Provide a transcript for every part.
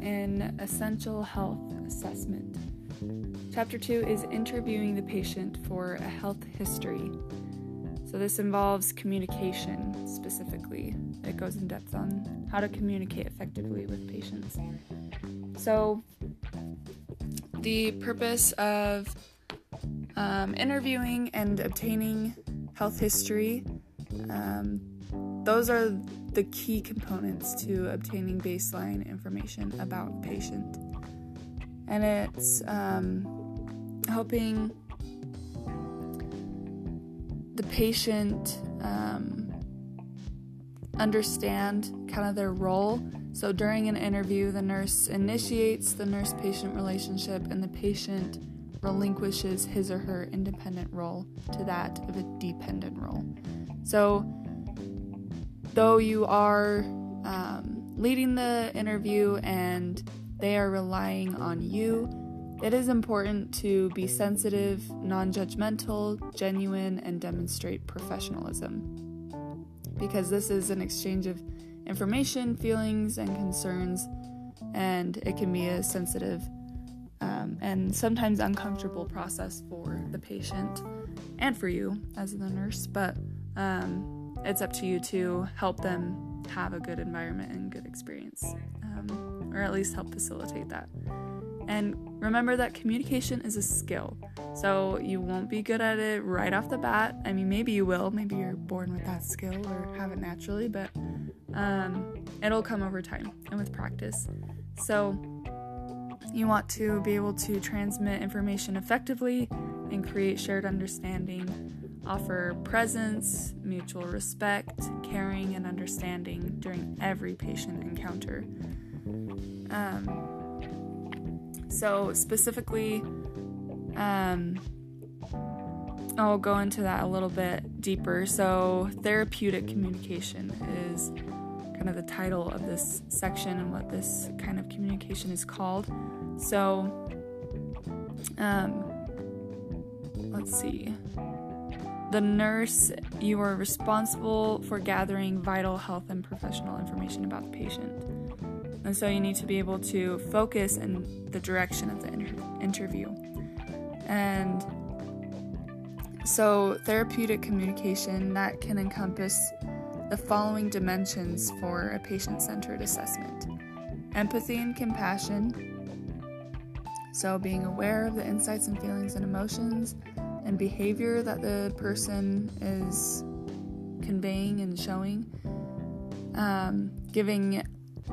in Essential Health Assessment. Chapter 2 is interviewing the patient for a health history. So, this involves communication specifically. It goes in depth on how to communicate effectively with patients. So, the purpose of um, interviewing and obtaining health history, um, those are the key components to obtaining baseline information about a patient. And it's um, helping the patient um, understand kind of their role. So during an interview, the nurse initiates the nurse patient relationship, and the patient relinquishes his or her independent role to that of a dependent role. So though you are um, leading the interview and they are relying on you, it is important to be sensitive, non judgmental, genuine, and demonstrate professionalism. Because this is an exchange of information, feelings, and concerns, and it can be a sensitive um, and sometimes uncomfortable process for the patient and for you as the nurse. But um, it's up to you to help them have a good environment and good experience, um, or at least help facilitate that. And remember that communication is a skill. So you won't be good at it right off the bat. I mean, maybe you will. Maybe you're born with that skill or have it naturally, but um, it'll come over time and with practice. So you want to be able to transmit information effectively and create shared understanding offer presence, mutual respect, caring, and understanding during every patient encounter. Um, so, specifically, um, I'll go into that a little bit deeper. So, therapeutic communication is kind of the title of this section and what this kind of communication is called. So, um, let's see the nurse, you are responsible for gathering vital health and professional information about the patient. And so you need to be able to focus in the direction of the inter- interview. And so, therapeutic communication that can encompass the following dimensions for a patient centered assessment empathy and compassion. So, being aware of the insights and feelings and emotions and behavior that the person is conveying and showing, um, giving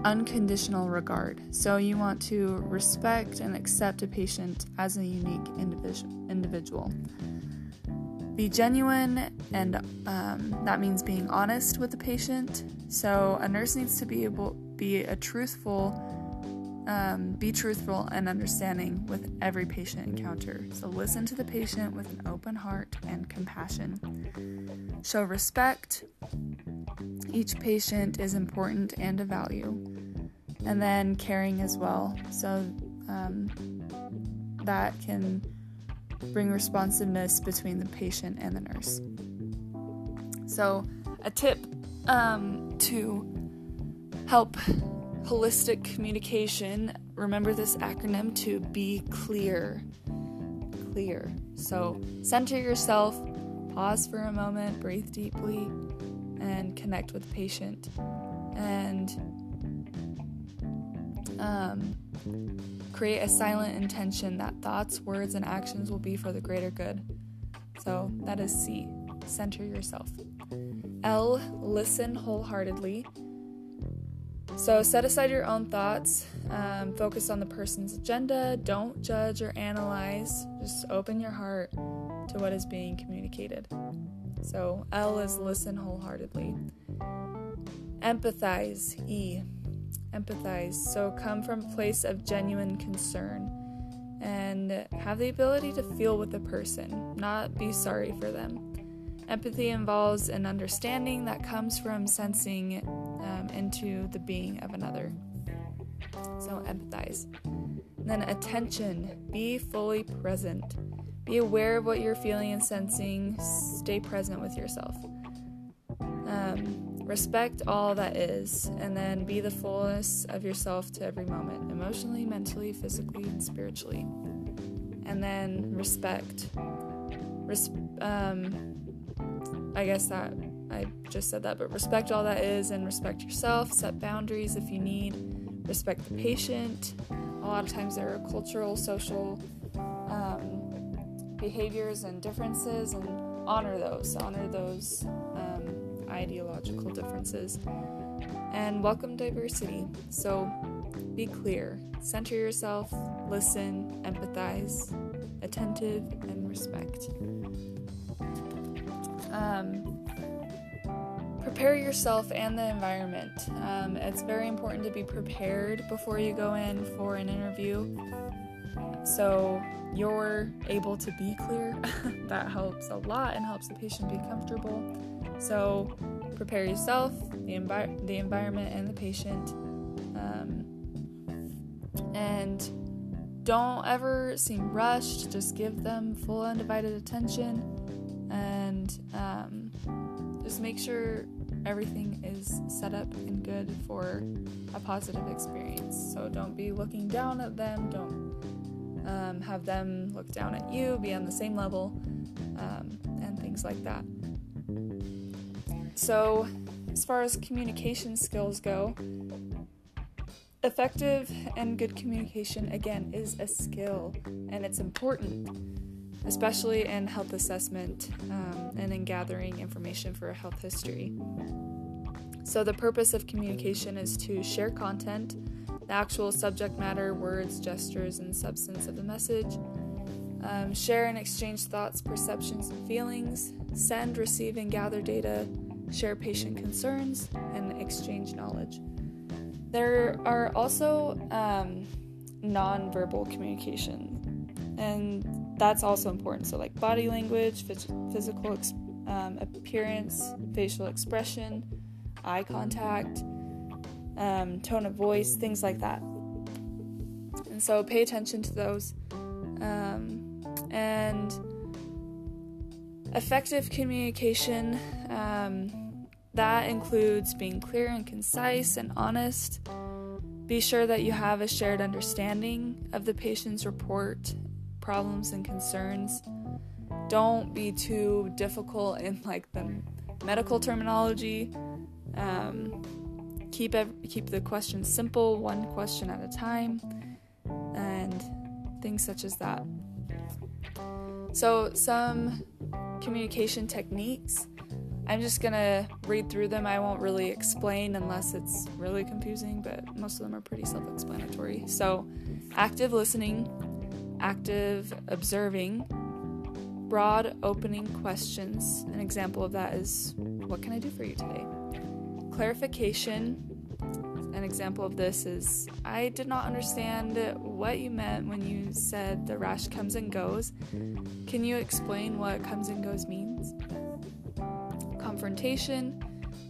unconditional regard. So you want to respect and accept a patient as a unique individual. Be genuine, and um, that means being honest with the patient. So a nurse needs to be able be a truthful um, be truthful and understanding with every patient encounter. So, listen to the patient with an open heart and compassion. Show respect. Each patient is important and a value. And then caring as well. So, um, that can bring responsiveness between the patient and the nurse. So, a tip um, to help holistic communication, remember this acronym to be clear. Clear. So center yourself, pause for a moment, breathe deeply, and connect with the patient. And um, create a silent intention that thoughts, words, and actions will be for the greater good. So that is C. Center yourself. L. Listen wholeheartedly. So set aside your own thoughts, um, focus on the person's agenda, don't judge or analyze, just open your heart to what is being communicated. So L is listen wholeheartedly. Empathize, E. Empathize. So come from a place of genuine concern and have the ability to feel with the person, not be sorry for them. Empathy involves an understanding that comes from sensing into the being of another. So, empathize. And then, attention. Be fully present. Be aware of what you're feeling and sensing. Stay present with yourself. Um, respect all that is, and then be the fullness of yourself to every moment, emotionally, mentally, physically, and spiritually. And then respect. Res- um, I guess that I just said that, but respect all that is and respect yourself. Set boundaries if you need. Respect the patient. A lot of times there are cultural, social um, behaviors and differences, and honor those. Honor those um, ideological differences. And welcome diversity. So be clear, center yourself, listen, empathize, attentive, and respect. Um, prepare yourself and the environment. Um, it's very important to be prepared before you go in for an interview. So you're able to be clear. that helps a lot and helps the patient be comfortable. So prepare yourself, the, envi- the environment, and the patient. Um, and don't ever seem rushed, just give them full undivided attention and um, just make sure everything is set up and good for a positive experience. So don't be looking down at them, don't um, have them look down at you, be on the same level, um, and things like that. So, as far as communication skills go, effective and good communication again is a skill and it's important especially in health assessment um, and in gathering information for a health history. So, the purpose of communication is to share content, the actual subject matter, words, gestures, and substance of the message, um, share and exchange thoughts, perceptions, and feelings, send, receive, and gather data, share patient concerns, and exchange knowledge. There are also um, nonverbal communication, and that's also important. So, like body language, phys- physical ex- um, appearance, facial expression, eye contact, um, tone of voice, things like that. And so, pay attention to those. Um, and effective communication um, that includes being clear and concise and honest. Be sure that you have a shared understanding of the patient's report problems and concerns. Don't be too difficult in like the medical terminology. Um, keep ev- keep the questions simple, one question at a time, and things such as that. So some communication techniques. I'm just gonna read through them. I won't really explain unless it's really confusing, but most of them are pretty self explanatory. So, active listening, active observing, broad opening questions. An example of that is What can I do for you today? Clarification. An example of this is I did not understand what you meant when you said the rash comes and goes. Can you explain what comes and goes means? Confrontation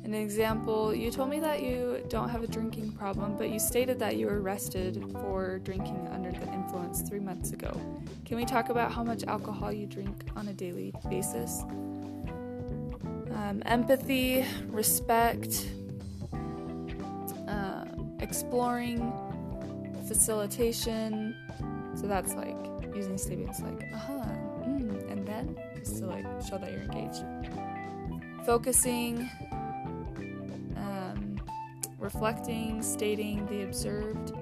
an example, you told me that you don't have a drinking problem, but you stated that you were arrested for drinking under the influence three months ago. Can we talk about how much alcohol you drink on a daily basis? Um, empathy, respect, uh, exploring, facilitation. So that's like using statements like, uh huh, mm, and then, just to like show that you're engaged. Focusing, reflecting, stating the observed,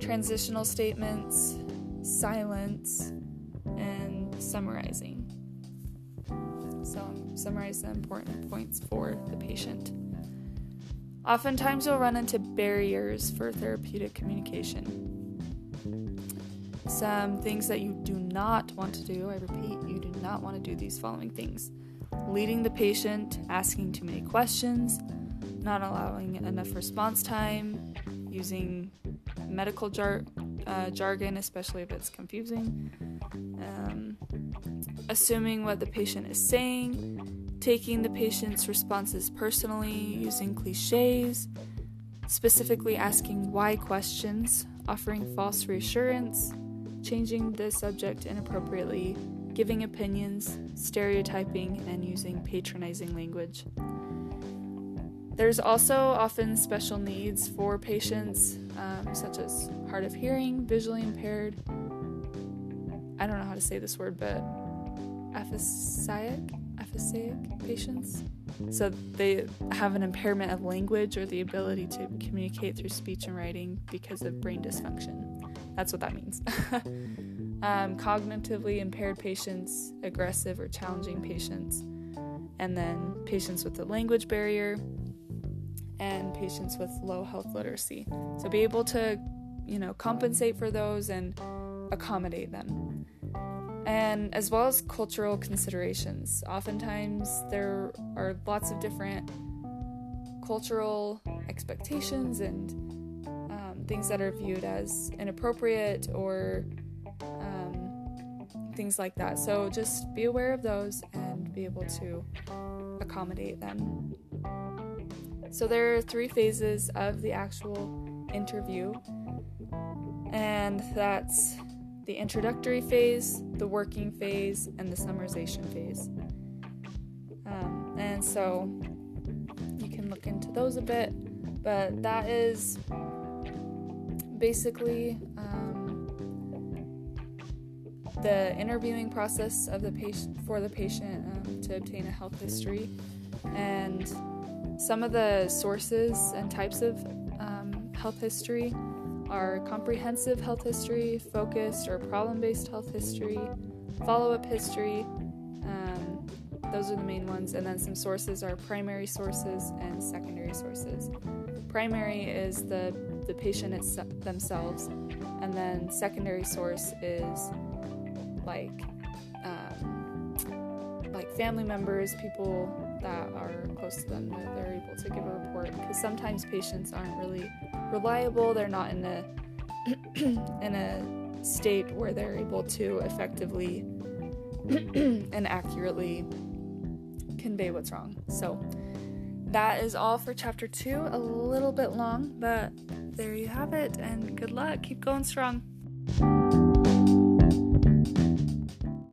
transitional statements, silence, and summarizing. So, summarize the important points for the patient. Oftentimes, you'll run into barriers for therapeutic communication. Some things that you do not want to do, I repeat, you do not want to do these following things leading the patient, asking too many questions, not allowing enough response time, using medical jar- uh, jargon, especially if it's confusing, um, assuming what the patient is saying, taking the patient's responses personally, using cliches, specifically asking why questions, offering false reassurance, changing the subject inappropriately, giving opinions, stereotyping, and using patronizing language. There's also often special needs for patients, um, such as hard of hearing, visually impaired. I don't know how to say this word, but aphasiac, aphasiac patients. So they have an impairment of language or the ability to communicate through speech and writing because of brain dysfunction. That's what that means. um, cognitively impaired patients, aggressive or challenging patients, and then patients with a language barrier, and patients with low health literacy. So be able to, you know, compensate for those and accommodate them. And as well as cultural considerations. Oftentimes there are lots of different cultural expectations and um, things that are viewed as inappropriate or um, things like that. So just be aware of those and be able to accommodate them. So there are three phases of the actual interview, and that's the introductory phase, the working phase, and the summarization phase. Um, and so you can look into those a bit, but that is basically um, the interviewing process of the patient for the patient um, to obtain a health history and some of the sources and types of um, health history are comprehensive health history, focused or problem based health history, follow up history. Um, those are the main ones. And then some sources are primary sources and secondary sources. Primary is the, the patient it's, themselves, and then secondary source is like um, like family members, people that are close to them that they're able to give a report because sometimes patients aren't really reliable they're not in a in a state where they're able to effectively and accurately convey what's wrong. So that is all for chapter 2 a little bit long but there you have it and good luck. Keep going strong